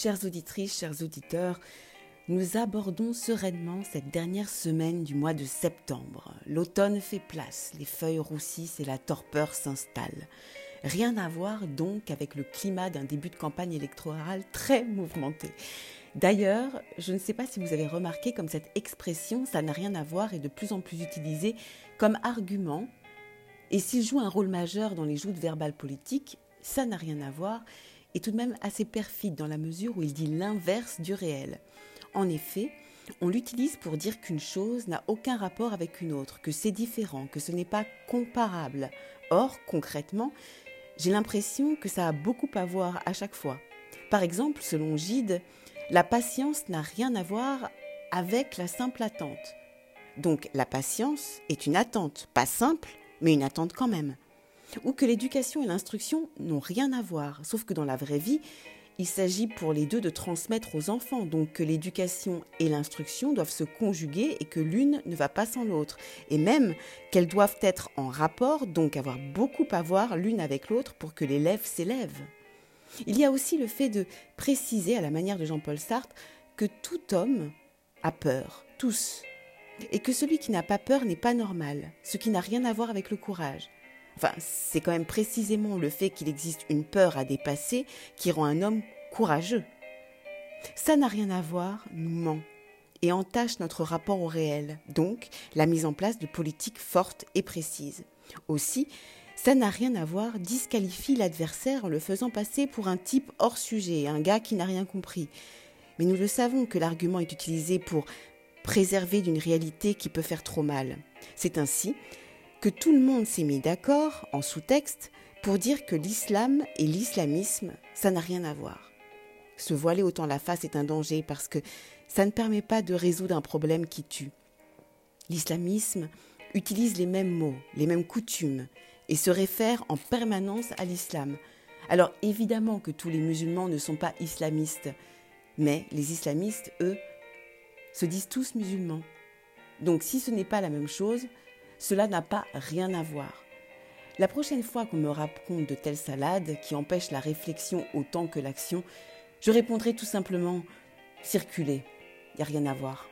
Chères auditrices, chers auditeurs, nous abordons sereinement cette dernière semaine du mois de septembre. L'automne fait place, les feuilles roussissent et la torpeur s'installe. Rien à voir donc avec le climat d'un début de campagne électorale très mouvementé. D'ailleurs, je ne sais pas si vous avez remarqué comme cette expression ça n'a rien à voir est de plus en plus utilisée comme argument. Et s'il joue un rôle majeur dans les joutes verbales politiques, ça n'a rien à voir est tout de même assez perfide dans la mesure où il dit l'inverse du réel. En effet, on l'utilise pour dire qu'une chose n'a aucun rapport avec une autre, que c'est différent, que ce n'est pas comparable. Or, concrètement, j'ai l'impression que ça a beaucoup à voir à chaque fois. Par exemple, selon Gide, la patience n'a rien à voir avec la simple attente. Donc la patience est une attente, pas simple, mais une attente quand même ou que l'éducation et l'instruction n'ont rien à voir, sauf que dans la vraie vie, il s'agit pour les deux de transmettre aux enfants, donc que l'éducation et l'instruction doivent se conjuguer et que l'une ne va pas sans l'autre, et même qu'elles doivent être en rapport, donc avoir beaucoup à voir l'une avec l'autre pour que l'élève s'élève. Il y a aussi le fait de préciser, à la manière de Jean-Paul Sartre, que tout homme a peur, tous, et que celui qui n'a pas peur n'est pas normal, ce qui n'a rien à voir avec le courage. Enfin, c'est quand même précisément le fait qu'il existe une peur à dépasser qui rend un homme courageux. Ça n'a rien à voir, nous ment, et entache notre rapport au réel, donc la mise en place de politiques fortes et précises. Aussi, ça n'a rien à voir, disqualifie l'adversaire en le faisant passer pour un type hors sujet, un gars qui n'a rien compris. Mais nous le savons que l'argument est utilisé pour préserver d'une réalité qui peut faire trop mal. C'est ainsi que tout le monde s'est mis d'accord en sous-texte pour dire que l'islam et l'islamisme, ça n'a rien à voir. Se voiler autant la face est un danger parce que ça ne permet pas de résoudre un problème qui tue. L'islamisme utilise les mêmes mots, les mêmes coutumes et se réfère en permanence à l'islam. Alors évidemment que tous les musulmans ne sont pas islamistes, mais les islamistes, eux, se disent tous musulmans. Donc si ce n'est pas la même chose, cela n'a pas rien à voir. La prochaine fois qu'on me raconte de telles salades qui empêchent la réflexion autant que l'action, je répondrai tout simplement circuler, il n'y a rien à voir.